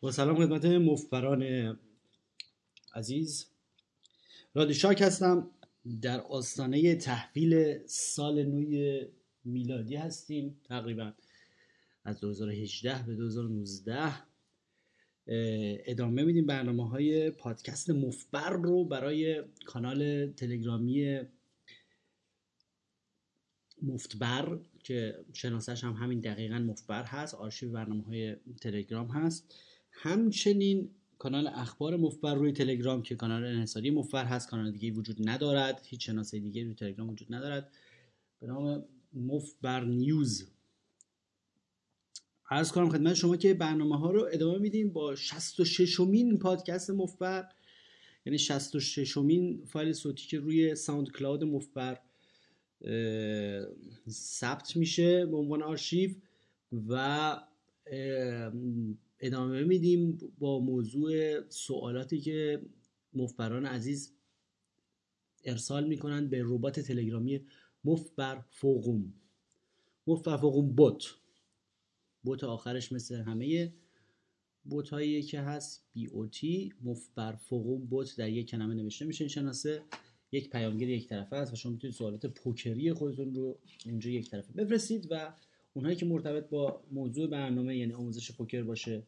با سلام خدمت مفبران عزیز. رادیشاک هستم. در آستانه تحویل سال نوی میلادی هستیم. تقریبا از 2018 به 2019 ادامه میدیم برنامه های پادکست مفبر رو برای کانال تلگرامی مفتبر که شناسش هم همین دقیقا مفبر هست. آرشیو برنامه های تلگرام هست. همچنین کانال اخبار مفبر روی تلگرام که کانال انحصاری مفبر هست کانال دیگه وجود ندارد. هیچ شناسه دیگه روی تلگرام وجود ندارد. به نام مفبر News. عرض کنم خدمت شما که برنامه ها رو ادامه میدیم با 66 مین پادکست مفبر. یعنی 66 مین فایل صوتی که روی SoundCloud مفبر ثبت میشه به عنوان آرشیو و ادامه میدیم با موضوع سوالاتی که مفبران عزیز ارسال می‌کنند به ربات تلگرامی مفبر فوقوم. مفبر فوقوم بوت. بوت آخرش مثل همه بوت هایی که هست بی او تی مفبر فوقوم بوت در یک کلمه نوشته میشه این شناسه. یک پیامگیر یک طرفه است و شما می‌تونید سوالات پوکری خودتون رو اینجا یک طرفه بفرستید و اونهایی که مرتبط با موضوع برنامه یعنی آموزش پوکر باشه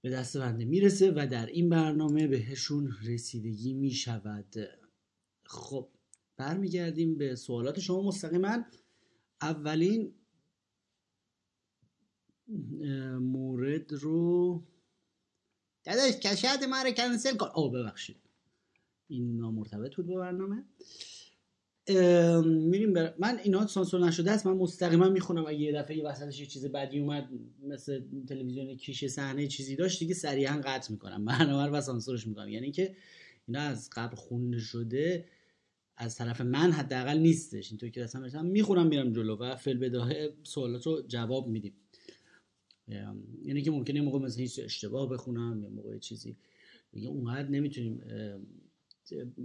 به دست بنده می‌رسه و در این برنامه بهشون رسیدگی می‌شود. خب برمیگردیم به سوالات شما مستقیما. اولین مورد رو داداش کشد ما رو کنسل کن. او ببخشید. این نامرتبط بود با برنامه. میریم بر... من اینا سانسور نشده است من مستقیما می‌خونم. اگه یه دفعه یه وسطش یه چیز بدی اومد مثل تلویزیون کیش صحنه چیزی داشت دیگه سریعا قطع می‌کنم. برنامه و سانسورش می‌کنم. یعنی که اینا از قبل خونده شده از طرف من حداقل نیستش. اینطور که اصلا مثلا می‌خونم میرم جلو و فل بداهه سوالات رو جواب میدیم. یعنی که ممکنه موقع مثلا هیچ اشتباه بخونم یا موقع چیزی دیگه اونقدر نمی‌تونیم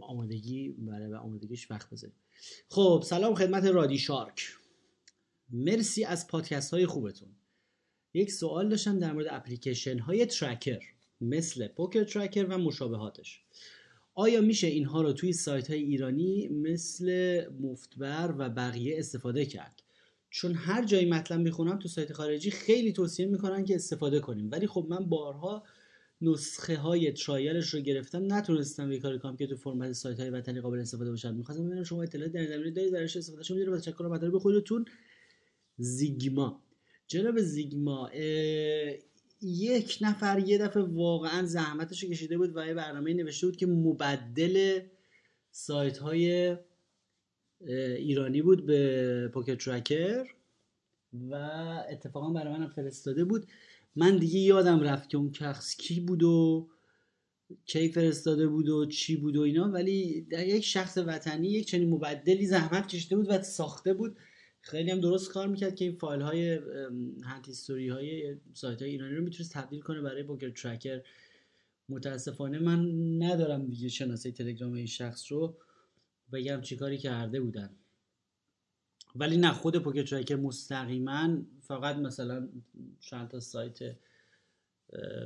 آمادگی برای آمادگیش وقت بذاریم. خب سلام خدمت رادی شارک. مرسی از پادکست های خوبتون. یک سوال داشتم در مورد اپلیکیشن های ترکر مثل پوکر ترکر و مشابهاتش. آیا میشه اینها رو توی سایت های ایرانی مثل مفتبر و بقیه استفاده کرد؟ چون هر جایی مطلب می‌خونم تو سایت خارجی خیلی توصیه می‌کنن که استفاده کنیم. ولی خب من بارها نسخه های ترایلش رو گرفتم نتونستم یه کاری کنم که تو فرمت سایت های وطنی قابل استفاده باشد می‌خواستم ببینم شما اطلاعات در زمینه دارید درش استفاده شما با تشکر مطالب خودتون. زیگما. جناب زیگما یک نفر یه دفعه واقعا زحمتش رو کشیده بود و یه برنامه نوشته بود که مبدل سایت های ایرانی بود به پوکر ترکر و اتفاقا برای منم فرستاده بود. من دیگه یادم رفت که اون شخص کی بود و کی فرستاده بود و چی بود و اینا ولی در یک شخص وطنی یک چنین مبدلی زحمت کشیده بود و ساخته بود. خیلی هم درست کار می‌کرد که این فایل های هنت هیستوری های سایت های ایرانی رو می‌تونست تبدیل کنه برای پوکر ترکر. متاسفانه من ندارم دیگه شناسه تلگرام این شخص رو بگم چیکاری کرده بودن. ولی نه خود پوکر ترکر مستقیما فقط مثلا چند تا سایت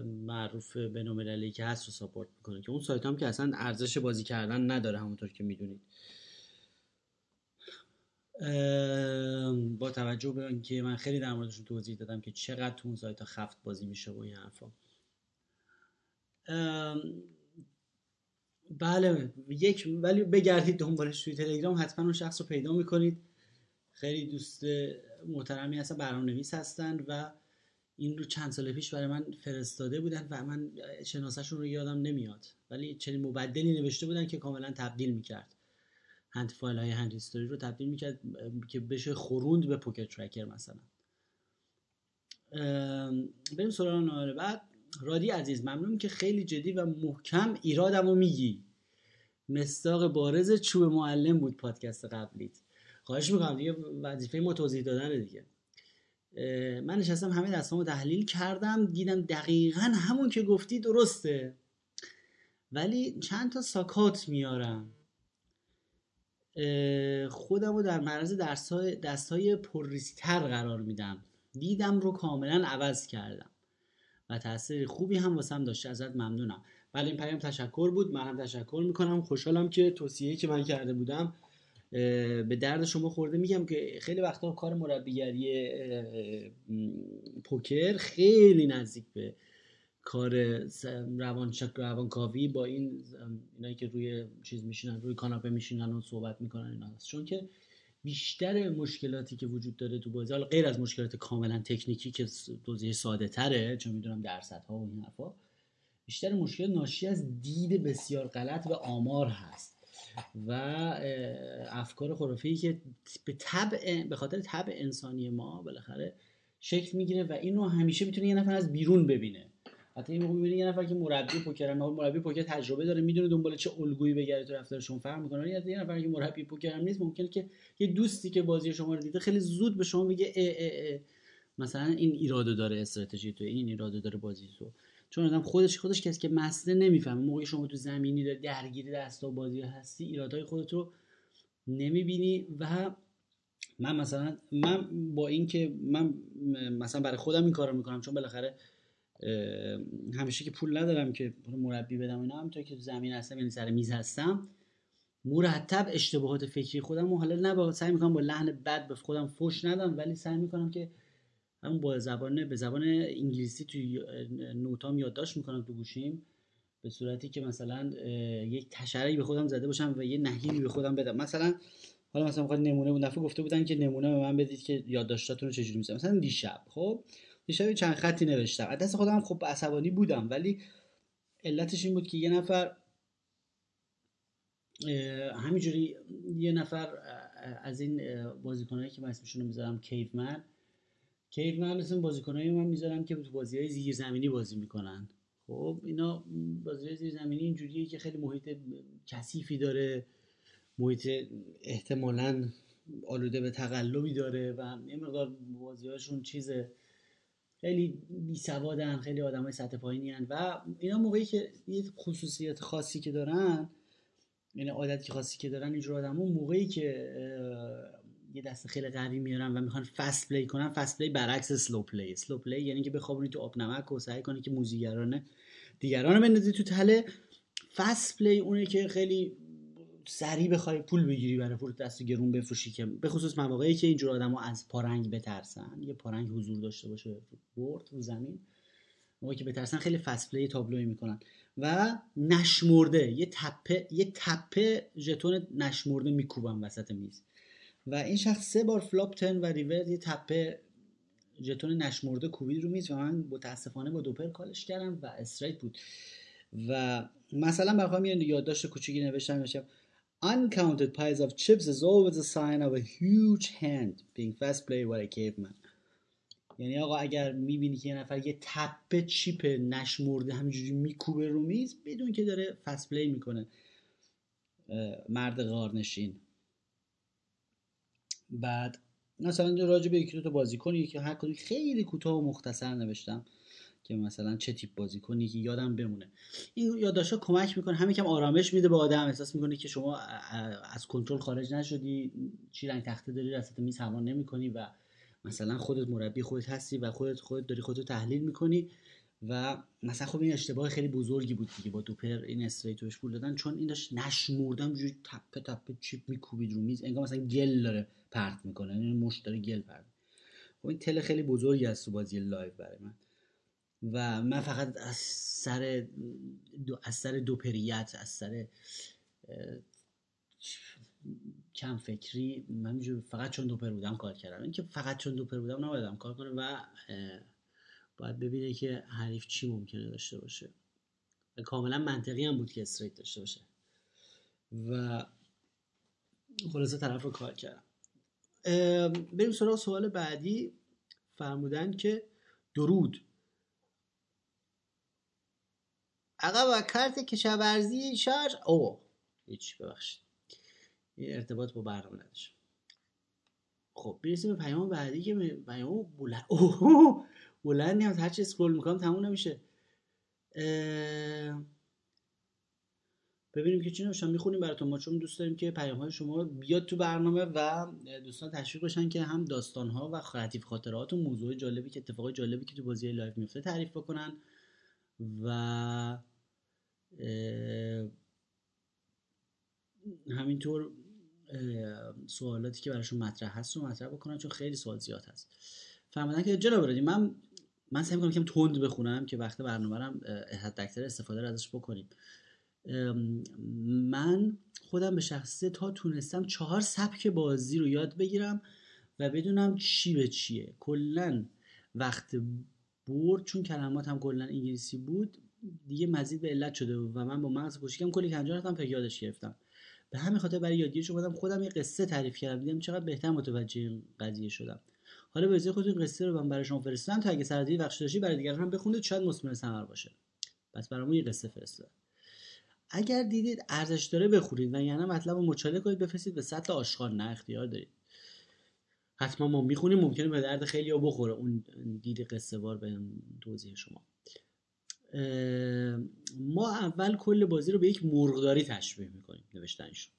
معروف بینالمللی که هست رو ساپورت می‌کنه که اون سایت هم که اصلا ارزش بازی کردن نداره همونطور که می‌دونید. با توجه به اینکه من خیلی در موردشون توضیح دادم که چقدر تو اون سایت ها خفت بازی میشه و این حرفا. بله یک ولی بگردید دنبالش توی تلگرام حتما اون شخص رو پیدا می‌کنید. خیلی دوست محترمی هستن برنامه نویس هستن و این رو چند سال پیش برای من فرستاده بودن و من شناسهشون رو یادم نمیاد. ولی چنین مبدلی نوشته بودن که کاملا تبدیل می‌کرد. هند فایل های هند هیستوری رو تبدیل می‌کرد که بشه خوروند به پوکر ترکر مثلا. بریم سراغ نهار بعد. رادی عزیز ممنون که خیلی جدی و محکم ایرادم رو میگی. مستاق بارز چوب معلم بود پادکست قبلیت. خواهش می‌کنم دیگه وظیفه ما توضیح دادن دیگه. من نشستم همه دستامو تحلیل کردم دیدم دقیقا همون که گفتی درسته. ولی چند تا ساکات میارم. خودم رو در معرض دست های پر قرار میدم. دیدم رو کاملا عوض کردم. و تاثیر خوبی هم واسم داشته ازت ممنونم. ولی این پیام تشکر بود. من هم تشکر می‌کنم. خوشحالم که توصیه‌ای که من کرده بودم به درد شما خورده. میگم که خیلی وقتا کار مربیگری پوکر خیلی نزدیک به کار روان روانکاوی با این اینایی که روی چیز میشینن روی کاناپه میشینن و صحبت می‌کنن اینا هست. چون که بیشتر مشکلاتی که وجود داره تو بازی حالا غیر از مشکلات کاملا تکنیکی که توضیح ساده تره چون می‌دونم درصدها و این حرفا بیشتر مشکل ناشی از دید بسیار غلط و آمار هست. و افکار خرافی که به طبع به خاطر طبع انسانی ما بالاخره شکل می‌گیره و اینو همیشه می‌تونه یه نفر از بیرون ببینه. حتی این موقع یه نفر که مربی پوکر مربی پوکر تجربه داره می‌دونه دنبال چه الگویی بگره تو رفتارشون فرق می‌کنه. یا یه نفر که مربی پوکر هم نیست ممکنه که یه دوستی که بازی شما رو دیده خیلی زود به شما بگه اه اه اه. مثلا این ایرادو داره استراتژی تو این ایرادو داره بازی تو. چون آدم خودش خودش کسی که مسئله نمی‌فهمه. موقعی شما تو زمینی داری درگیری دستا بازی هستی ایرادهای خودت رو نمی‌بینی و من مثلا من با اینکه من مثلا برای خودم این کارو می‌کنم چون بالاخره همیشه که پول ندارم که مربی بدم اینا همونطور که تو زمین هستم یعنی سر میز هستم مرتب اشتباهات فکری خودم و حالا نه با سعی می‌کنم با لحن بد به خودم فوش ندم ولی سعی می‌کنم که همون با زبان به زبان انگلیسی توی نوتام یادداشت می‌کنم تو گوشیم به صورتی که مثلا یک تشری به خودم زده باشم و یه نهیلی به خودم بدم. مثلا حالا مثلا می‌خواد نمونه اون دفعه گفته بودن که نمونه به من بدید که یادداشتاتون رو چجوری می‌ذارم. مثلا دیشب خب؟ دیشب چند خطی نوشتم. از دست خودم خب عصبانی بودم ولی علتش این بود که یه نفر همینجوری یه نفر از این بازیکنایی که من اسمشون رو می‌ذارم کیومن کیومن مثل بازیکنایی من می‌ذارم که تو بازی های زیر زمینی بازی می‌کنن. خب اینا بازی های زیر زمینی اینجوریه که خیلی محیط کثیفی داره محیط احتمالا آلوده به تقلبی داره و یه مقدار بازی هاشون چیزه خیلی بی سوادن خیلی آدم های سطح پایینی و اینا موقعی که یه خصوصیت خاصی که دارن یعنی عادتی خاصی که دارن اینجور آدم موقعی که یه دست خیلی قوی میارن و می‌خوان fast play کنن. fast play برعکس slow play slow play یعنی که بخوابونی تو آب نمک و سعی کنی که موذیگرانه دیگران بندازی تو تله. fast play اونه که خیلی سریع بخوای پول بگیری برای فروش دست گرون بفروشی که به خصوص مواقعی که اینجور آدما از پارنگ بترسن. یه پارنگ حضور داشته باشه برد رو زمین. موقعی که بترسن خیلی fast play تابلوی می‌کنن. و نشمرده. یه تپه یه تپه ژتون نشمرده میکوبن وسط میز. و این شخص سه بار flop turn و river یه تپه ژتون نشمرده کوبید رو میز و من متاسفانه با دوپر call ش کردم و straight بود. و مثلا برا خودم یه یادداشت کوچیکی نوشتم نوشتم Uncounted piles of chips is always a sign of a huge hand being fast played by a caveman یعنی آقا اگر می‌بینی که یه نفر یه تپه چیپ نشمرده همینجوری میکوبه رو میز بدون که داره فست پلی می‌کنه مرد غارنشین. بعد مثلا راجع به یکی دو تا بازیکن که هر کدوم خیلی کوتاه و مختصر نوشتم که مثلا چه تیپ بازیکنی که یادم بمونه. این یادداشت‌ها کمک می‌کنه همین کم آرامش میده به آدم احساس می‌کنه که شما از کنترل خارج نشدی چی رنگ تخته داری وسط میز هوا نمی‌کنی و مثلا خودت مربی خودت هستی و خودت خودت داری خودت تحلیل می‌کنی. و مثلا خب این اشتباه خیلی بزرگی بود دیگه با دوپر این استریتوش پول دادن چون این داشت نشمردم جوری تپه تپه چیپ میکوبید رو میز انگار مثلا گل داره پرت می‌کنه این یعنی مش داره گل پرت خب این تل خیلی بزرگی است تو بازی لایو برای من. و من فقط از سر دو از سر دوپریت از سر کم فکری من فقط چون دوپر بودم کار کردم. اینکه فقط چون دوپر بودم نبایدم کار کنه و باید ببینه که حریف چی ممکنه داشته باشه. و کاملا منطقی هم بود که استریت داشته باشه. و خلاصه طرف رو کار کردم. بریم سراغ سوال بعدی. فرمودن که درود. عقب و کارت کشاورزی شارژ او هیچ ببخشید. این ارتباط با برنامه نداشت خب برسیم به پیام بعدی که پیام بلند اوه بلند نیست هرچی scroll می‌کنم تموم نمیشه. ببینیم که چی نوشتم. می‌خونیم براتون. ما چون دوست داریم که پیام های شما بیاد تو برنامه و دوستان تشویق بشن که هم داستان ها و خاطرات خاطرات و موضوع جالبی که اتفاقای جالبی که تو بازی live میفته تعریف بکنن و همینطور سوالاتی که براشون مطرح هست رو مطرح بکنن چون خیلی سوال زیاد هست. فهمیدن که جناب من من سعی می‌کنم که تند بخونم که وقت برنامه رو حد اکثر استفاده رو ازش بکنیم. من خودم به شخصه تا تونستم چهار سبک بازی رو یاد بگیرم و بدونم چی به چیه. کلا وقت برد چون کلمات هم کلا انگلیسی بود دیگه مزید به علت شده و من با مغز کوچیکم کلی کنجا رفتم تا یادش گرفتم. به همین خاطر برای یادگیریش اومدم خودم یه قصه تعریف کردم دیدم چقدر بهتر متوجه این قضیه شدم. حالا به خودتون قصه رو من برای شما فرستادم تا اگه سردی بخش داشتی برای دیگران هم بخونید شاید مثمر ثمر باشه. پس برامون یه قصه فرستادم اگر دیدید ارزش داره بخورید و یعنی مطلب مچاله کنید بفرستید به سطح آشغال نه اختیار دارید. حتما ما می‌خونیم ممکنه به درد خیلی ها بخوره. اون دید قصه وار به توضیح شما. ما اول کل بازی رو به یک مرغداری تشبیه می‌کنیم نوشتنشون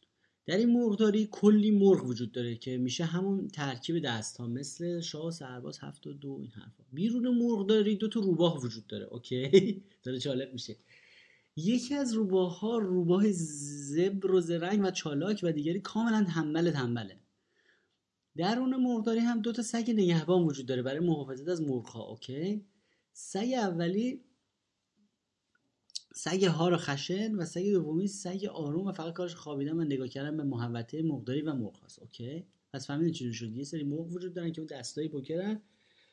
در این مرغداری کلی مرغ وجود داره که میشه همون ترکیب دست ها مثل شاه و سرباز هفت و دو این حرفا. بیرون مرغداری دو تا روباه وجود داره. اوکی؟ داره جالب میشه. یکی از روباه ها روباه زبر و زرنگ و چالاک و دیگری کاملا تنبل تنبله. درون مرغداری هم دو تا سگ نگهبان وجود داره برای محافظت از مرغ ها OK؟ سگ اولی سگ ها رو خشن و سگ دومی سگ آروم و فقط کارش خوابیدن و نگاه کردن به محوطه مرغداری و مرغ هاست OK؟ پس فهمیدین چی شد؟ یه سری مرغ وجود دارن که اون دستای پوکرن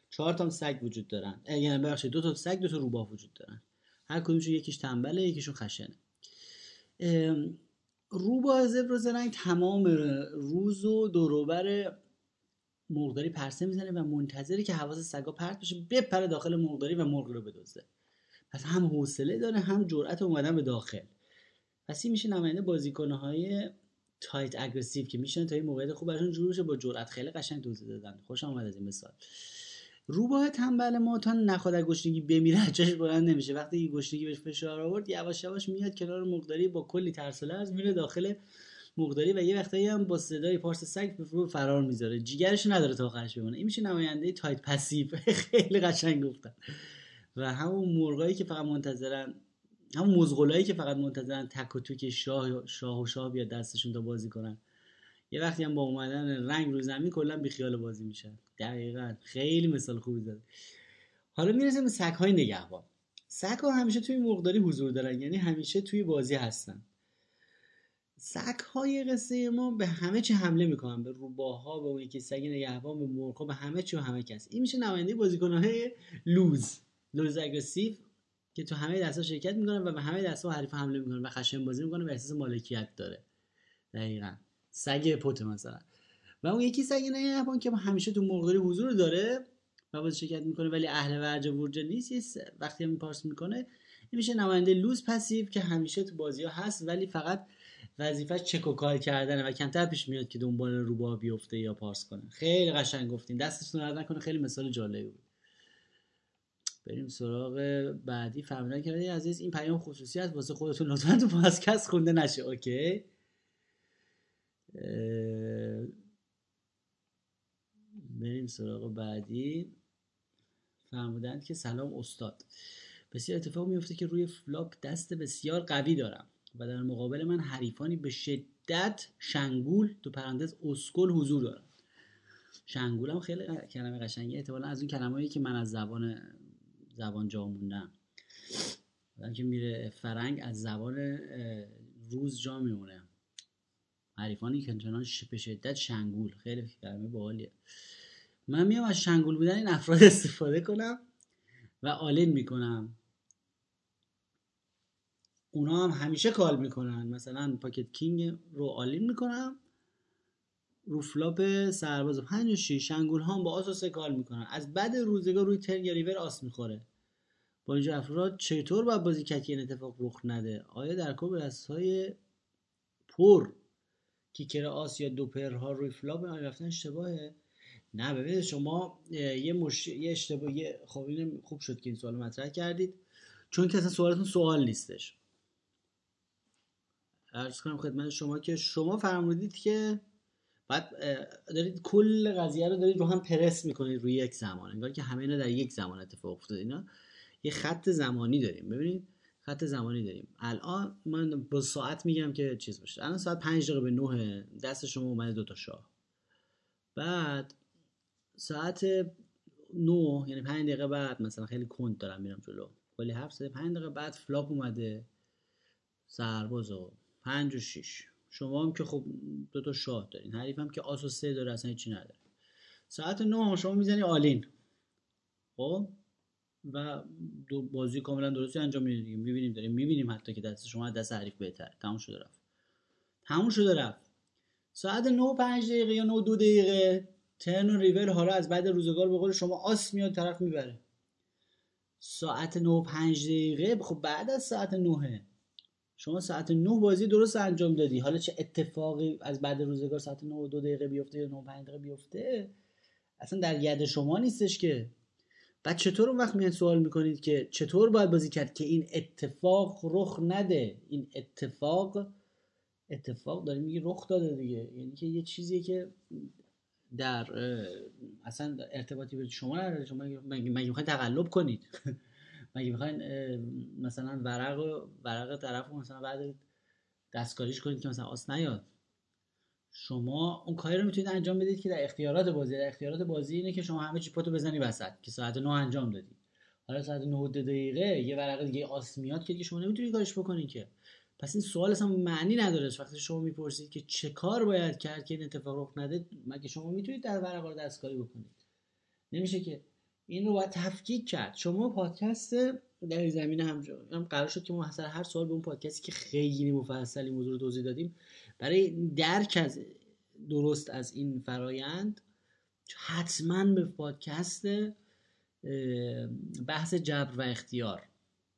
چهار تا سگ وجود دارن. یعنی ببخشید دو تا سگ دو تا روباه وجود دارن. هر کدومشون یکیش تنبله یکیشون خشنه. روباه زبر و زرنگ تمام روز و دوروبر مرغداری پرسه می‌زنه و منتظره که حواس سگا پرت بشه بپره داخل مرغداری و مرغ رو بدزده. پس هم حوصله داره هم جرأت اومدن به داخل. پس این میشه نماینده بازیکنه های tight aggressive که میشن تا این موقعیت خوب براشون جور با جرأت خیلی قشنگ توضیح دادن. خوش آمد از این مثال. روباه تنبل ما تا نخواد گشنگی بمیره جاش بلند نمیشه. وقتی گشنگی بهش فشار آورد یواش یواش میاد کنار مقداری با کلی ترس و لرز میره داخل مقداری و یه وقتایی هم با صدای پارس سگ به فرار می‌ذاره. جیگرش نداره تا آخرش بمونه. این میشه نماینده tight passive. خیلی قشنگ گفتم و همون مرغایی که فقط منتظرن همون مزغلایی که فقط منتظرن تک و توک شاه شاه و شاه بیاد دستشون تا بازی کنن. یه وقتی هم با اومدن رنگ رو زمین کلا بیخیال بازی میشن. دقیقا. خیلی مثال خوبی زد حالا می‌رسیم به سگ های نگهبان. سگ ها همیشه توی مرغداری حضور دارن یعنی همیشه توی بازی هستن. سگ های قصه ما به همه چی حمله می‌کنن به روباها به اون یکی سگ نگهبان به مرغ به همه چی و همه کس. این میشه نماینده بازیکن های loose. loose aggressive که تو همه دستا شرکت می‌کنن و به همه دستا حریف حمله می‌کنن و خشن بازی می‌کنن و احساس مالکیت داره. دقیقا. سگ پت مثلا. و اون یکی سگ نگهبان که همیشه تو مرغداری حضور داره. و باز شرکت می‌کنه ولی اهل ورج ورجه نیست. وقتی هم پارس می‌کنه این میشه نماینده loose passive که همیشه تو بازی ها هست ولی فقط وظیفه چک و کار کردنه و کمتر پیش میاد که دنبال روباه بیفته یا پارس کنه. خیلی قشنگ گفتین. دستتون نکنه. خیلی مثال جالبی بود. بریم سراغ بعدی. فهمیدن که عزیز این پیام خصوصی است. واسه خودتون لطفا تو پادکست خونده نشه. اوکی. بریم سراغ بعدی. فرمودند که سلام استاد. بسیار اتفاق میفته که روی flop دست بسیار قوی دارم و در مقابل من حریفانی به شدت شنگول تو پرانتز اسکل حضور دارن. شنگول هم خیلی کلمه قشنگی احتمالا از اون کلمه‌ای که من از زبان زبان جا موندم. که میره فرنگ از زبان روز جا میمونه. حریفانی که چنان به شدت شنگول. خیلی کلمه باحالیه. من میام از شنگول بودن این افراد استفاده کنم و all-in می‌کنم. اونا هم همیشه call می‌کنن. مثلا pocket king رو all-in می‌کنم. رو flop سرباز. پنج و شیش. شنگول ها با آس و سه call می‌کنن. از بد روزگار روی turn یا ریور آس می‌خوره. با اینجور افراد چطور باید بازی کرد که این اتفاق رخ نده؟ آیا در call های pair kicker آس یا دو pair ها روی flop رفتن اشتباهه؟ نه ببینید شما یه مش... یه اشتباه خب این خوب شد که این سوال مطرح کردید. چون که اصلا سوالتون سوال نیستش. عرض کنم خدمت شما که شما فرمودید که بعد دارید کل قضیه رو دارید رو هم پرس می‌کنید روی یک زمان انگار که همه اینا در یک زمان اتفاق افتاده. اینا یه خط زمانی داریم. ببینید خط زمانی داریم. الان من با ساعت میگم که چیز باشه. الان ساعت 5 دقیقه به 9 دست شما اومده دو تا شاه. بعد ساعت 9 یعنی 5 دقیقه بعد مثلا خیلی کند دارم میرم جلو. کلی حرف زده 5 دقیقه بعد flop اومده. سرباز و 5 و 6 شما هم که خب دو تا شاه دارین. حریف هم که آس و سه داره اصلا هیچی نداره. ساعت 9 شما می‌زنی all-in. خب؟ و دو بازی کاملا درستی انجام میدیم می‌بینیم داریم می‌بینیم حتی که دست شما دست حریف بهتر تموم شده رفت. تموم شده رفت. ساعت 9 5 دقیقه یا 9 2 دقیقه ترن و ریول حالا از بعد روزگار به قول شما آس میاد طرف می‌بره. ساعت 9 5 دقیقه خب بعد از ساعت 9 شما ساعت 9 بازی درست انجام دادی. حالا چه اتفاقی از بعد روزگار ساعت 9 و 2 دقیقه بیفته یا 9 5 دقیقه بیفته؟ اصلا در ید شما نیستش که. بعد چطور اون وقت میان سوال می‌کنید که چطور باید بازی کرد که این اتفاق رخ نده؟ این اتفاق اتفاق داره میگه رخ داده دیگه. یعنی که یه چیزیه که در اصلا ارتباطی به شما نداره. شما مگه می‌خواین تقلب کنید؟ مگه می‌خواین مثلا ورق ورق طرف مثلا بعد دستکاریش کنید که مثلا آس نیاد؟ شما اون کاری رو می‌تونید انجام بدید که در اختیارات بازی در اختیارات بازی اینه که شما همه چیپاتو بزنی وسط که ساعت 9 انجام دادی. حالا ساعت 9 دقیقه یه ورق دیگه آس میاد که شما نمی‌تونید کارش بکنید که. پس این سوال اصلا معنی نداره. وقتی شما می‌پرسید که چه کار باید کرد که این اتفاق رخ نده مگه شما می‌تونید در ورقا رو دستکاری بکنید؟ نمیشه که این رو باید تفکیک کرد. شما پادکست در این زمینه هم قرار شد که ما هر سوال به اون پادکستی که خیلی مفصلی موضوع رو توضیح دادیم برای درک از درست از این فرایند حتما به پادکست بحث جبر و اختیار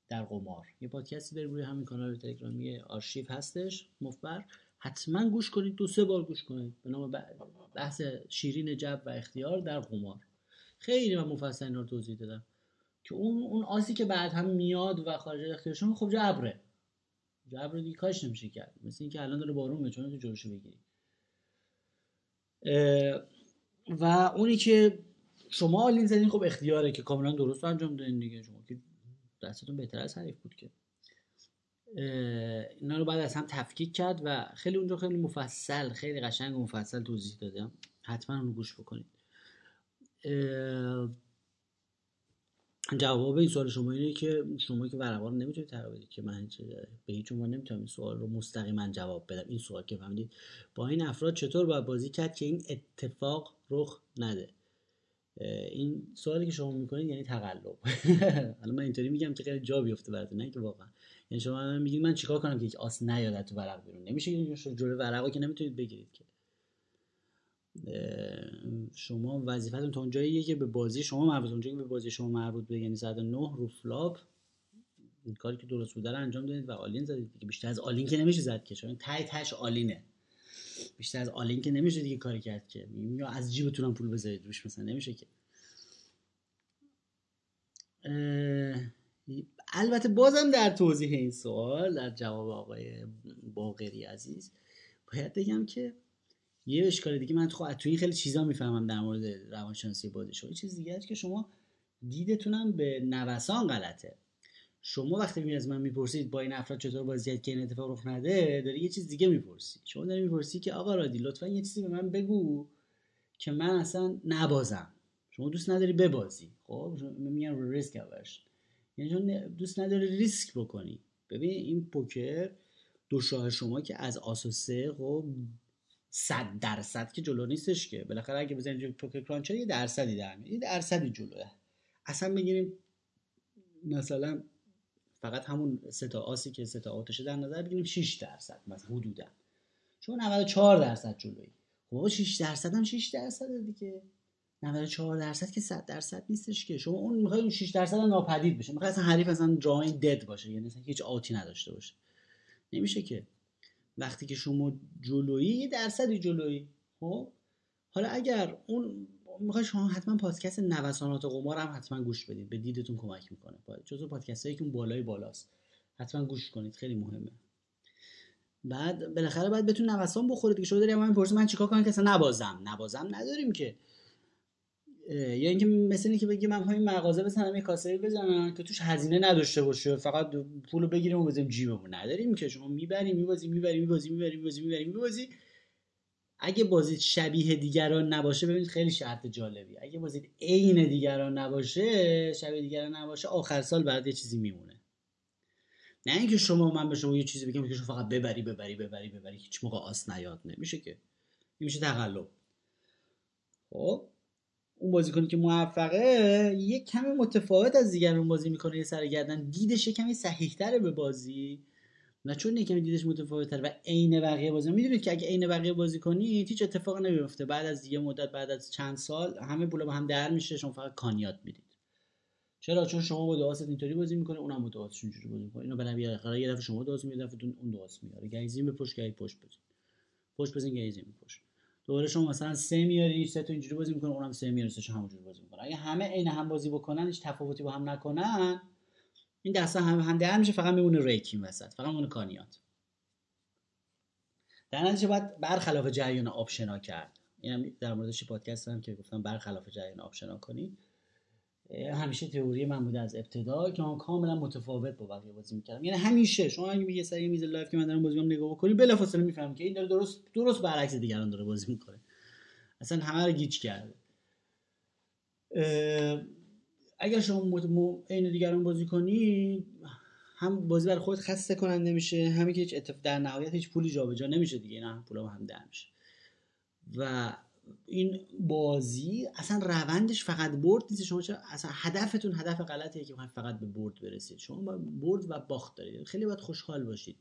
در قمار. یه پادکستی داریم روی همین کانال تلگرامی آرشیو هستش مفبر. حتما گوش کنید دو سه بار گوش کنید. به نام بحث شیرین جبر و اختیار در قمار. خیلی من مفصل اینا رو توضیح دادم. که اون اون آسی که بعد هم میاد و خارج اختیارشون خب جبره جبر دیگه کاش نمیشه کرد. مثل اینکه الان داره بارون میاد چون تو جلوشو بگیری و اونی که شما آلین زدین خب اختیاره که کاملا درست انجام دادین دیگه. شما که دستتون بهتر از حریف بود که. اینا رو بعد از هم تفکیک کرد و خیلی اونجا خیلی مفصل خیلی قشنگ و مفصل توضیح دادم. حتما اون گوش بکنید. جواب این سوال شما اینه که شما که ورقا رو نمی‌تونید تغییر بدید که من به هیچ عنوان نمی‌تونم این سوال رو مستقیما جواب بدم. این سوال که فهمیدید. با این افراد چطور باید بازی کرد که این اتفاق رخ نده؟ این سوالی که شما می‌کنید یعنی تقلب. حالا من اینطوری میگم که خیلی جا بیفته براتون نه که واقعا. یعنی شما میگید من چیکار کنم که یک آس نیاد تو ورق بیرون؟ نمیشه جلو ورقا که نمی‌تونید بگیرید که. شما وظیفتون تا اونجاییه که به بازی شما مربوط اونجایی که به بازی شما مربوط به یعنی ساعت 9 رو flop این کاری که درست بوده رو انجام دادید و all-in زدید دیگه. بیشتر از all-in که نمیشه زد که چون ته تهش all-in ه. بیشتر از all-in که نمیشه دیگه کاری کرد که. یا از جیبتون پول بذارید روش مثلا نمیشه که. البته بازم در توضیح این سوال در جواب آقای باقری عزیز باید بگم که یه اشکال دیگه من تو توی خیلی چیزا می‌فهمم در مورد روانشناسی بازی شما چیز دیگه که شما دیدتونم به نوسان غلطه. شما وقتی می از من می‌پرسید با این افراد چطور بازی که این اتفاق رخ نده داری یه چیز دیگه می‌پرسی. شما داری می‌پرسی که آقا رادی لطفا یه چیزی به من بگو که من اصلا نبازم. شما دوست نداری ببازی. خب میگن ریسک اورش یعنی چون دوست نداری ریسک بکنی. ببین این پوکر دو شاه شما که از آس خب صد درصد که جلو نیستش که. بالاخره اگه بزنید پوکر کرانچر یه درصدی در میاد. یه درصدی جلوه. اصلا بگیریم مثلا فقط همون سه تا آسی که سه تا آتشه در نظر بگیریم 6 درصد مثلا حدودا. چون 94 درصد جلویی. خب 6 درصد هم 6 درصد دیگه. 94 درصد که 100 درصد نیستش که. شما اون می‌خواید اون 6 درصد ناپدید بشه می‌خواید اصلا حریف اصلا جای دد باشه. یعنی اصلا هیچ آتی نداشته باشه. نمیشه که. وقتی که شما جلویی یه درصدی جلویی خب؟ حالا اگر اون می‌خوای شما حتما پادکست نوسانات قمار هم حتما گوش بدید به دیدتون کمک می‌کنه. جزو پادکست هایی که اون بالای بالاست. حتما گوش کنید خیلی مهمه. بعد بالاخره باید بتون نوسان بخوره دیگه شما داری من می‌پرسی من چیکار کنم؟ که اصلا نبازم. نبازم نداریم که. یا اینکه مثل اینکه بگی من همین مغازه بزنم یه کاسه بزنم که توش هزینه نداشته باشه فقط پولو بگیریم و بزنیم جیبمون. نداریم که. شما می‌بری میبازی می‌بری میبازی می‌بری میبازی می‌بری میبازی. اگه بازی شبیه دیگران نباشه ببینید خیلی شرط جالبی. اگه بازی عین دیگران نباشه شبیه دیگران نباشه آخر سال بعد یه چیزی میمونه. نه اینکه شما من به شما یه چیزی بگم که شما فقط ببری ببری ببری ببری هیچ موقع آس نیاد. نمیشه که. میشه تقلب. خب؟ اون بازیکنی که موفقه یه کمی متفاوت از دیگران بازی می‌کنه یه سرگردن دیدش یه کمی صحیحتره به بازی. نه چون یکمی دیدش متفاوتتر و عین بقیه بازی می‌دونید که اگه عین بقیه بازی کنی هیچ اتفاق نمیفته بعد از یه مدت بعد از چند سال همه پولا با هم در میشه. شما فقط کانیات می‌دید. چرا؟ چون شما با دواست اینطوری بازی می‌کنه اونم با دواستش اینجوری بازی می‌کنه اینو برام یه قرار یه دفعه شما دواست میاد دفعه اون دواست میاره گایزین به پشت گای پشت بزن. پشت بزن گایزین به دوباره شما مثلا سه میاری سه تا اینجوری بازی می‌کنه اونم سه میاره سه همونجوری بازی می‌کنه. اگه همه عین هم بازی بکنن هیچ تفاوتی با هم نکنن این دسته هم هم در میشه فقط میمونه ریکین وسط فقط میمونه کانیات. در نتیجه باید برخلاف جریان آپشنا کرد. اینم در موردش پادکست هم که گفتم برخلاف جریان آپشنا کنید همیشه تئوری من بوده از ابتدا که من کاملا متفاوت با بقیه بازی می‌کردم. یعنی همیشه شما اگه یه سری میز لایف که من دارم بازی نگاه بکنی بلافاصله می‌فهمی که این داره درست درست برعکس دیگران داره بازی می‌کنه. اصلا همه رو گیج کرده. اگر شما عین دیگران بازی کنی هم بازی برای خودت خسته کننده میشه همین که هیچ در نهایت هیچ پولی جابجا نمیشه دیگه نه پولا هم در میشه. و این بازی اصلا روندش فقط برد نیست. شما چرا اصلا هدفتون هدف غلطیه که فقط به برد برسید. شما برد و باخت دارید. خیلی باید خوشحال باشید.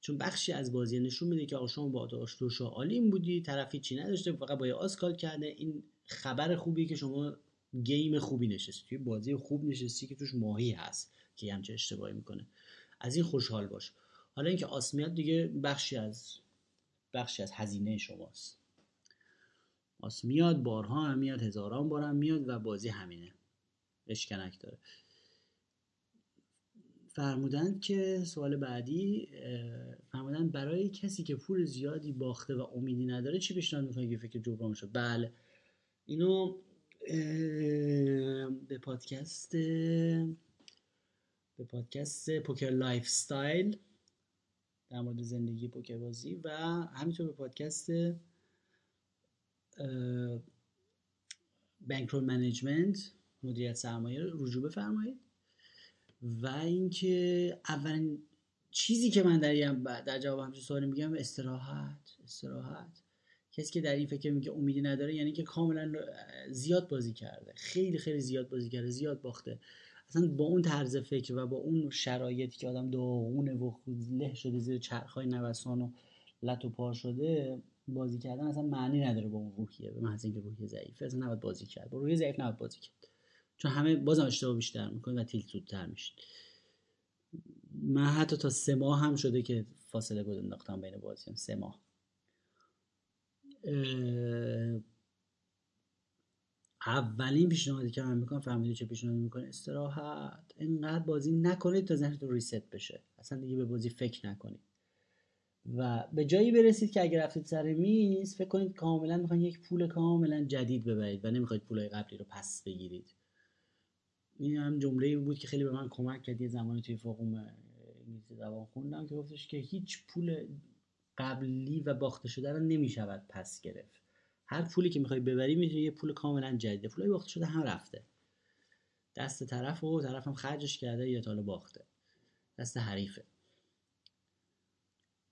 چون بخشی از بازی نشون میده که آقا شما با آشتوشا عالیم بودی طرفی چی نداشته فقط با آسکال کرده. این خبر خوبیه که شما گیم خوبی نشستی. توی بازی خوب نشستی که توش ماهی هست که همچه اشتباهی می‌کنه. از این خوشحال باش. حالا اینکه آسمیات دیگه بخشی از بخشی از هزینه شماست. آس میاد بارها هم میاد هزاران بار هم میاد و بازی همینه. اشکنک داره. فرمودن که سوال بعدی فرمودن برای کسی که پول زیادی باخته و امیدی نداره چی پیشنهاد می‌کنه که فکر جبران شد؟ بله. اینو به پادکست به پادکست poker lifestyle در مورد زندگی پوکر بازی و همینطور به پادکست bankroll management مدیریت سرمایه رجوع بفرمایید. و اینکه اولین چیزی که من در در جواب همچین سوالی میگم استراحت استراحت. کسی که در این فکر میگه امیدی نداره یعنی که کاملا زیاد بازی کرده. خیلی خیلی زیاد بازی کرده زیاد باخته. اصلا با اون طرز فکر و با اون شرایطی که آدم داغونه و له شده زیر چرخهای نوسان و لط و پار شده بازی کردن اصلا معنی نداره با اون روحیه به محض اینکه روحیه ضعیفه اصلا نباید بازی کرد. با روحیه ضعیف نباید بازی کرد. چون همه بازم اشتباه بیشتر می‌کنه و تیل زودتر میشید من حتی تا سه ماه هم شده که فاصله گذاشتم انداختم بین بازی سه ماه. اولین پیشنهادی که من می‌کنم فهمیدی چه پیشنهادی می‌کنه استراحت. اینقدر بازی نکنید تا ذهنتون ریست بشه. اصلا دیگه به بازی فکر نکنید. و به جایی برسید که اگر رفتید سر میز فکر کنید کاملا می‌خواین یک پول کاملا جدید ببرید و نمی‌خواید پولای قبلی رو پس بگیرید. این هم جمله بود که خیلی به من کمک کرد. یه زمانی توی فوقوم انگلیسی زبان خوندم که گفتش که هیچ پول قبلی و باخته شده رو نمی‌شود پس گرفت. هر پولی که می‌خوای ببری می‌تونی یه پول کاملا جدید. پولای باخته شده هم رفته. دست طرف و طرف هم خرجش کرده یا تا حالا باخته. دست حریفه.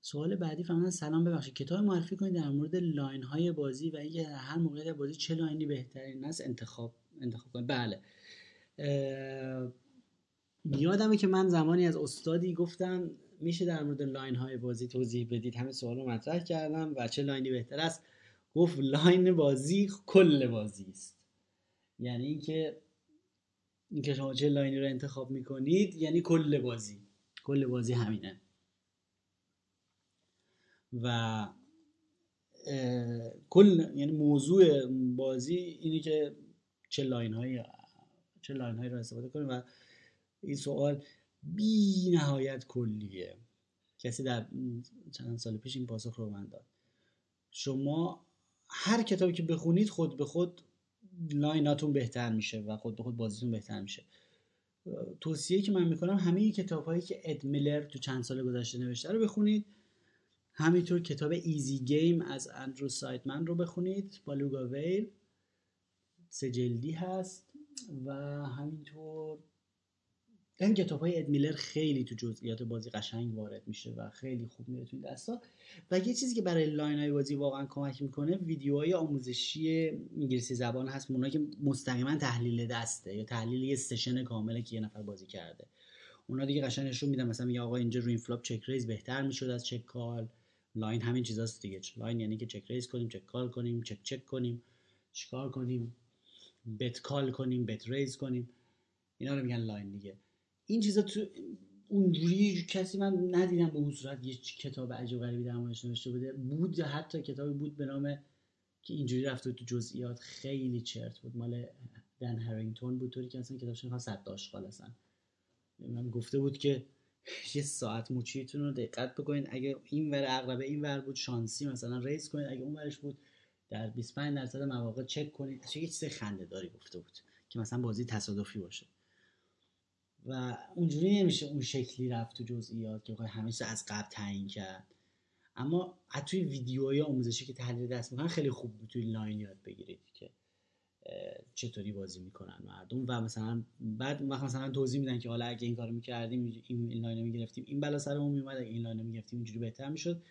سوال بعدی فهمیدن سلام ببخشید. کتاب معرفی کنید در مورد line های بازی و اینکه هر موقعیت بازی چه line ی بهترین است انتخاب انتخاب کنید. بله. یادمه که من زمانی از استادی گفتم میشه در مورد line های بازی توضیح بدید. همه سوال رو مطرح کردم و چه line ی بهتر است؟ گفت line بازی کل بازی است. یعنی اینکه اینکه شما چه line ی رو انتخاب می‌کنید یعنی کل بازی. کل بازی همینه. و کل یعنی موضوع بازی اینه که چه line های چه line هایی رو استفاده کنیم و این سوال بی نهایت کلیه. کسی در چند سال پیش این پاسخ رو من داد. شما هر کتابی که بخونید خود به خود line اتون بهتر میشه و خود به خود بازیتون بهتر میشه. توصیه که من می‌کنم همه کتاب هایی که اد میلر تو چند سال گذشته نوشته رو بخونید. همینطور کتاب Easy Game از اندرو سایدمن رو بخونید. Balugawhale. سه جلدی هست. و همینطور این کتاب های اد میلر خیلی تو جزئیات بازی قشنگ وارد میشه و خیلی خوب میره تو دستا. و یه چیزی که برای line های بازی واقعا کمک می‌کنه ویدیوهای آموزشی انگلیسی زبان هست اونایی که مستقیما تحلیل دسته یا تحلیل یه session کامله که یه نفر بازی کرده. اونا دیگه قشنگ نشون میدن. مثلا میگه آقا اینجا روی این flop check raise بهتر می‌شد از check call. line همین چیزاست دیگه. line یعنی که check raise کنیم check call کنیم check check کنیم. چیکار کنیم؟ bet call کنیم bet raise کنیم. اینا رو میگن line دیگه. این چیزا تو اونجوری کسی من ندیدم به اون صورت یه کتاب عجیب غریبی در نوشته بوده. بود حتی کتابی بود به نام که اینجوری رفته تو جزئیات. خیلی چرت بود. مال دن هرینگتون بود. طوری که اصلا کتابش می‌خواد سطل آشغال اصلا من گفته بود که یه ساعت مچیتون رو دقت بکنید. اگه این ور عقربه این ور بود شانسی مثلا raise کنید. اگه اون ورش بود در 25 درصد مواقع چک کنید. اصلا یه چیز خنده داری گفته بود که مثلا بازی تصادفی باشه. و اونجوری نمیشه اون شکلی رفت تو جزئیات که همه از قبل تعیین کرد. اما حتی توی ویدیوهای آموزشی که تحلیل دست می‌کنن خیلی خوب توی line یاد بگیرید که چطوری بازی می‌کنن مردم و مثلا بعد وقت مثلا توضیح میدن که حالا اگه این کارو می‌کردیم این line می‌گرفتیم این بلا سرمون میومد اگه این line می‌گرفتیم اینجوری بهتر می‌شد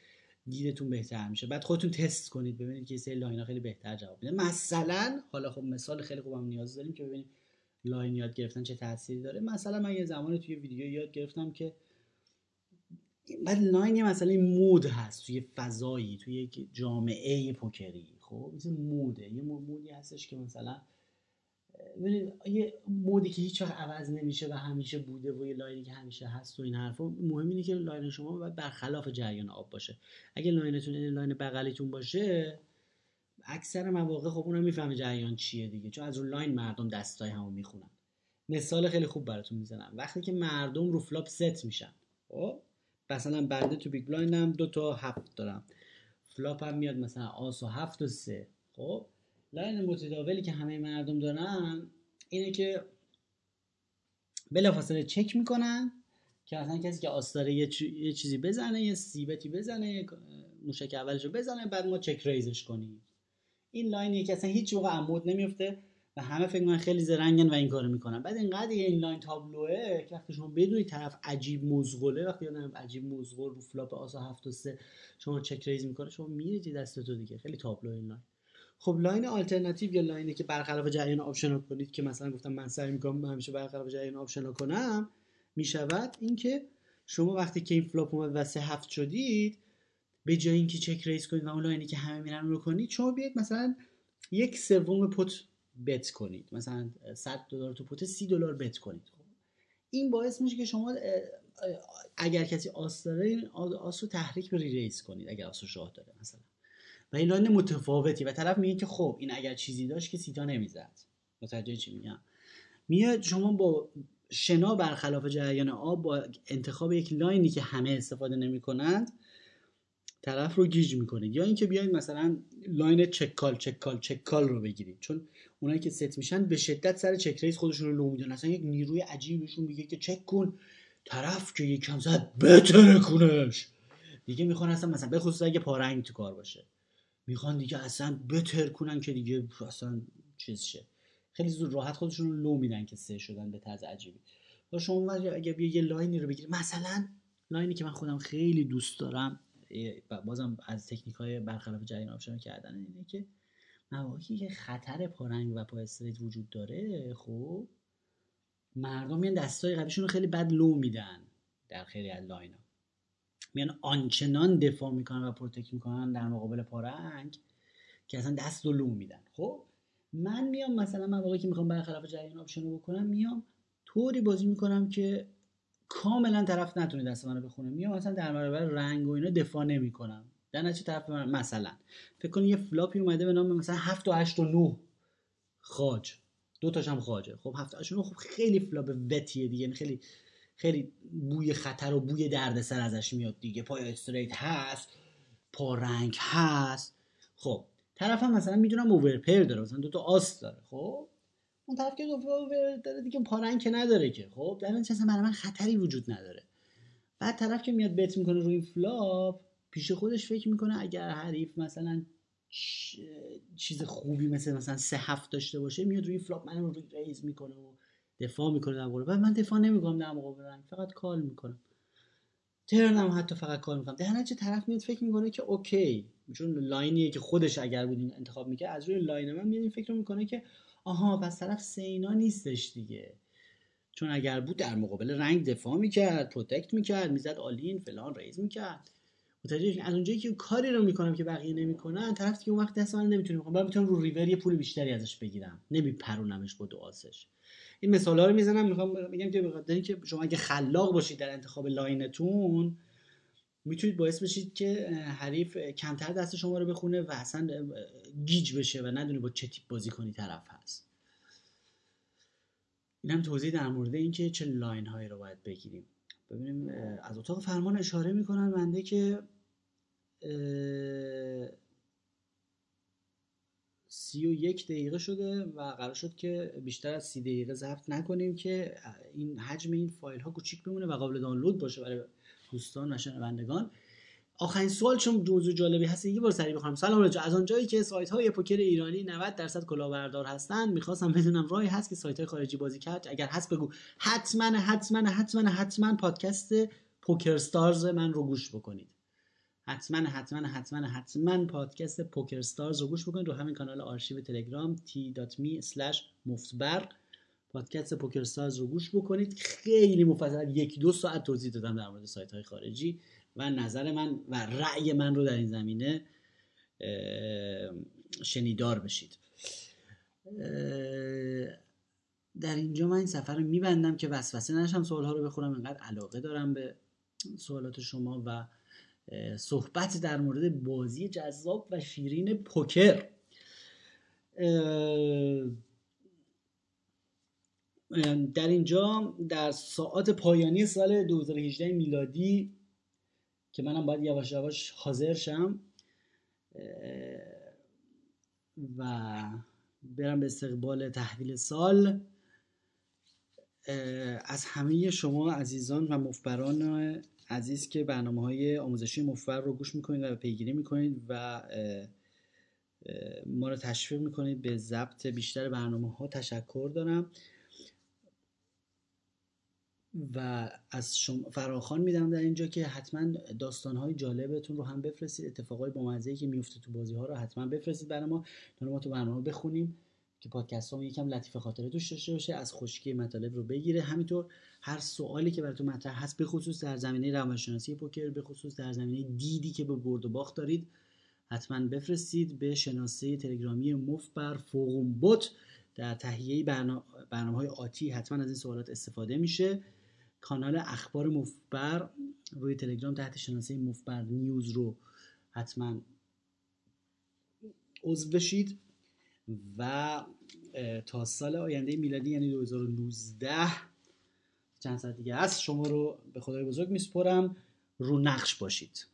دیدتون بهتر میشه. بعد خودتون تست کنید ببینید که سری line ها خیلی بهتر جواب میده مثلا حالا خب مثال خیلی خوبم نیاز داریم که ببینیم line یاد گرفتن چه تأثیری داره. مثلا من یه زمانی توی ویدیو یاد گرفتم که بعد line یه مسئله مد هست توی فضایی توی یک جامعه پوکری. خب مثل مده. یه مدی هستش که مثلا یه مدی که هیچ وقت عوض نمیشه و همیشه بوده و یه line ی که همیشه هست و این حرفا مهم اینه که line شما باید برخلاف جریان آب باشه. اگه line تون line بغلیتون باشه اکثر مواقع خب اونم می‌فهمه جریان چیه دیگه. چون از رو line مردم دستای همو می‌خونن. مثال خیلی خوب براتون می‌زنم. وقتی که مردم رو flop set میشن خب مثلا بنده تو big blind م دو تا هفت دارم. flop هم میاد مثلا آس و هفت و سه. خب line متداولی که همه مردم دارن اینه که بلافاصله چک می‌کنن که مثلا کسی که آس داره یه, چیزی بزنه یه c-bet ی بزنه موشک اولشو بزنه بعد ما check-raise ش کنیم. این line ی که اصلا هیچ موقع از مد نمیفته و همه فکر من خیلی زرنگن و این کارو می‌کنن. بعد اینقدر این line تابلوه که وقتی شما بدونید طرف عجیب مزغله وقتی یادم عجیب مزغول رو flop آس و 7 و 3 شما check-raise می‌کنه شما میرید دست تو دیگه. خیلی تابلو این line خب line alternative یا line ی که برخلاف جریان آب شنا کنید که مثلا گفتم من سعی می‌کنم همیشه برخلاف جریان آب شنا کنم می‌شود اینکه شما وقتی که این flop اومد و سه هفت شدید به جای اینکه check-raise کنید و اون line ی که همه میرن رو کنید شما بیاید مثلا یک سوم pot bet کنید. مثلا 100 دلار تو pot 30 دلار bet کنید. این باعث میشه که شما اگر کسی آس داره این آس رو تحریک به raise کنید اگر آس شاه داره مثلا. و این line متفاوتی. و طرف میگه که خب این اگر چیزی داشت که سیتا نمی‌زد. متوجه چی میگم؟ میاد شما با شنا برخلاف جریان آب با انتخاب یک line ی که همه استفاده نمی‌کنند طرف رو گیج می‌کنید یا اینکه بیاید مثلا line check-call check-call check-call رو بگیرید. چون اونایی که ست میشن به شدت سر check-raise خودشون رو لو میدن اصلا یک نیروی عجیبشون میگه که چک کن. طرف که یکم زد بترکونش. دیگه می‌خوان اصلا مثلا به خصوص اگه پا رنگ تو کار باشه. می‌خوان دیگه اصلا بترکونن که دیگه اصلا چیز شه. خیلی زود راحت خودشون رو لو میدن که سه شدن به طرز عجیبی. و شما اگه یه line ی رو بگیرید. مثلا line ی که من خودم خیلی دوست دارم. بازم از تکنیک های برخلاف جریان آب شنا کردن اینه که مواقعی که خطر پا رنگ و پا straight وجود داره خب مردم میان دستای قبلیشون رو خیلی بد لو میدن در خیلی از line ا میان آنچنان دفاع می‌کنن و protect می‌کنن در مقابل پا رنگ که اصلا دست رو لو میدن. خب من میام مثلا مواقعی که می‌خوام برخلاف جریان آب شنا رو بکنم میام طوری بازی می‌کنم که کاملا طرف نتونه دست منو بخونه. میام مثلا در برابر رنگ و اینا دفاع نمی‌کنم. در نتیجه طرف من مثلا. فکر کن یه flop ی اومده به نام مثلا 7 و 8 و 9 خاج. دو تاش هم خاجه. خب 7 و 8 و 9 خب خیلی flop wet یه دیگه. یعنی خیلی خیلی بوی خطر و بوی دردسر ازش میاد دیگه. پای straight هست. پا رنگ هست. خب. طرف هم مثلا می‌دونم overpair داره. مثلا دو تا آس داره. خب. اون طرف که داره دیگه پا رنگ که نداره که. خب در این برای من خطری وجود نداره. بعد طرف که میاد bet می‌کنه روی flop پیش خودش فکر می‌کنه اگر حریف مثلا چیز خوبی مثل مثلا سه هفت داشته باشه میاد روی flop من روی raise می‌کنه و دفاع می‌کنه در مقابل. من دفاع نمی‌کنم در مقابل فقط call می‌کنم. turn م حتی فقط call می‌کنم. در نتیجه طرف میاد فکر می‌کنه که okay چون line یه که خودش اگر بود انتخاب می‌کرد از روی line من میاد فکر می‌کنه که آها پس طرف سینا نیستش دیگه. چون اگر بود در مقابل رنگ دفاع می‌کرد protect می‌کرد می‌زد all-in فلان raise می‌کرد. متوجه از اونجایی که کاری رو می‌کنم که بقیه نمی‌کنن طرف که اون وقت دست من نمی‌تونه بکنم من می‌تونم رو ریور یه پول بیشتری ازش بگیرم. نمیپرونمش با دو آسش این مثال رو می‌زنم می‌خوام بگم که بخاطر که شما اگه خلاق باشید در انتخاب line تون می‌تونید باعث بشید که حریف کمتر دست شما رو بخونه و اصلا گیج بشه و ندونه با چه تیپ بازیکنی طرف هست. اینم توضیح در مورد اینکه چه line هایی رو باید بگیریم. ببینیم از اتاق فرمان اشاره می‌کنن بنده که سی و یک دقیقه شده و قرار شد که بیشتر از سی دقیقه ضبط نکنیم که این حجم این فایل ها کوچیک بمونه و قابل دانلود باشه برای دوستان و شنوندگان. آخرین سوال چون موضوع جالبی هست یه بار سریع بخوام سلام رجا. از آنجایی که سایت های پوکر ایرانی 90 درصد کلاهبردار هستند می‌خواستم بدونم راهی هست که سایت های خارجی بازی کرد. اگر هست بگو. حتما حتما حتما حتما پادکست پوکر ستارز من رو گوش بکنید. حتما حتما حتما حتما پادکست پوکر ستارز رو گوش بکنید رو همین کانال آرشیو تلگرام t.me مفتبر. پادکست پوکر ستارز رو گوش بکنید. خیلی مفصل یک دو ساعت توضیح دادم در مورد سایت های خارجی و نظر من و رأی من رو در این زمینه شنیدار بشید. در اینجا من این سفر رو میبندم که وسوسه نشم سوال ها رو بخورم اینقدر علاقه دارم به سوالات شما و صحبت در مورد بازی جذاب و شیرین پوکر. در اینجا در ساعات پایانی سال 2018 میلادی که منم باید یواش یواش حاضر شم و برم به استقبال تحویل سال از همه شما عزیزان و مفبران عزیز که برنامه های آموزشی مفبر رو گوش می‌کنید و پیگیری می‌کنید و ما رو تشویق می‌کنید به ضبط بیشتر برنامه ها تشکر دارم. و از شما فراخان میدم در اینجا که حتما داستان های جالبتون رو هم بفرستید. اتفاقای با که میفته تو بازی ها رو حتما بفرستید برای ما. ما تو برنامه بخونیم که پادکست ها یکم لطیف خاطره توش داشته باشه از خشکی مطالب رو بگیره. همینطور هر سوالی که براتون مطرح هست به خصوص در زمینه روانشناسی پوکر به خصوص در زمینه دیدی که به برد و باخت دارید حتما بفرستید به شناسه تلگرامی مفت بر فوقم بوت در تهیه برنامه های آتی. حتما از این سوالات استفاده میشه. کانال اخبار مفبر روی تلگرام تحت شناسه مفبر نیوز رو حتما عضو بشید و تا سال آینده میلادی یعنی 2019 چند ساعت دیگه هست شما رو به خدای بزرگ میسپرم. رو نقش باشید.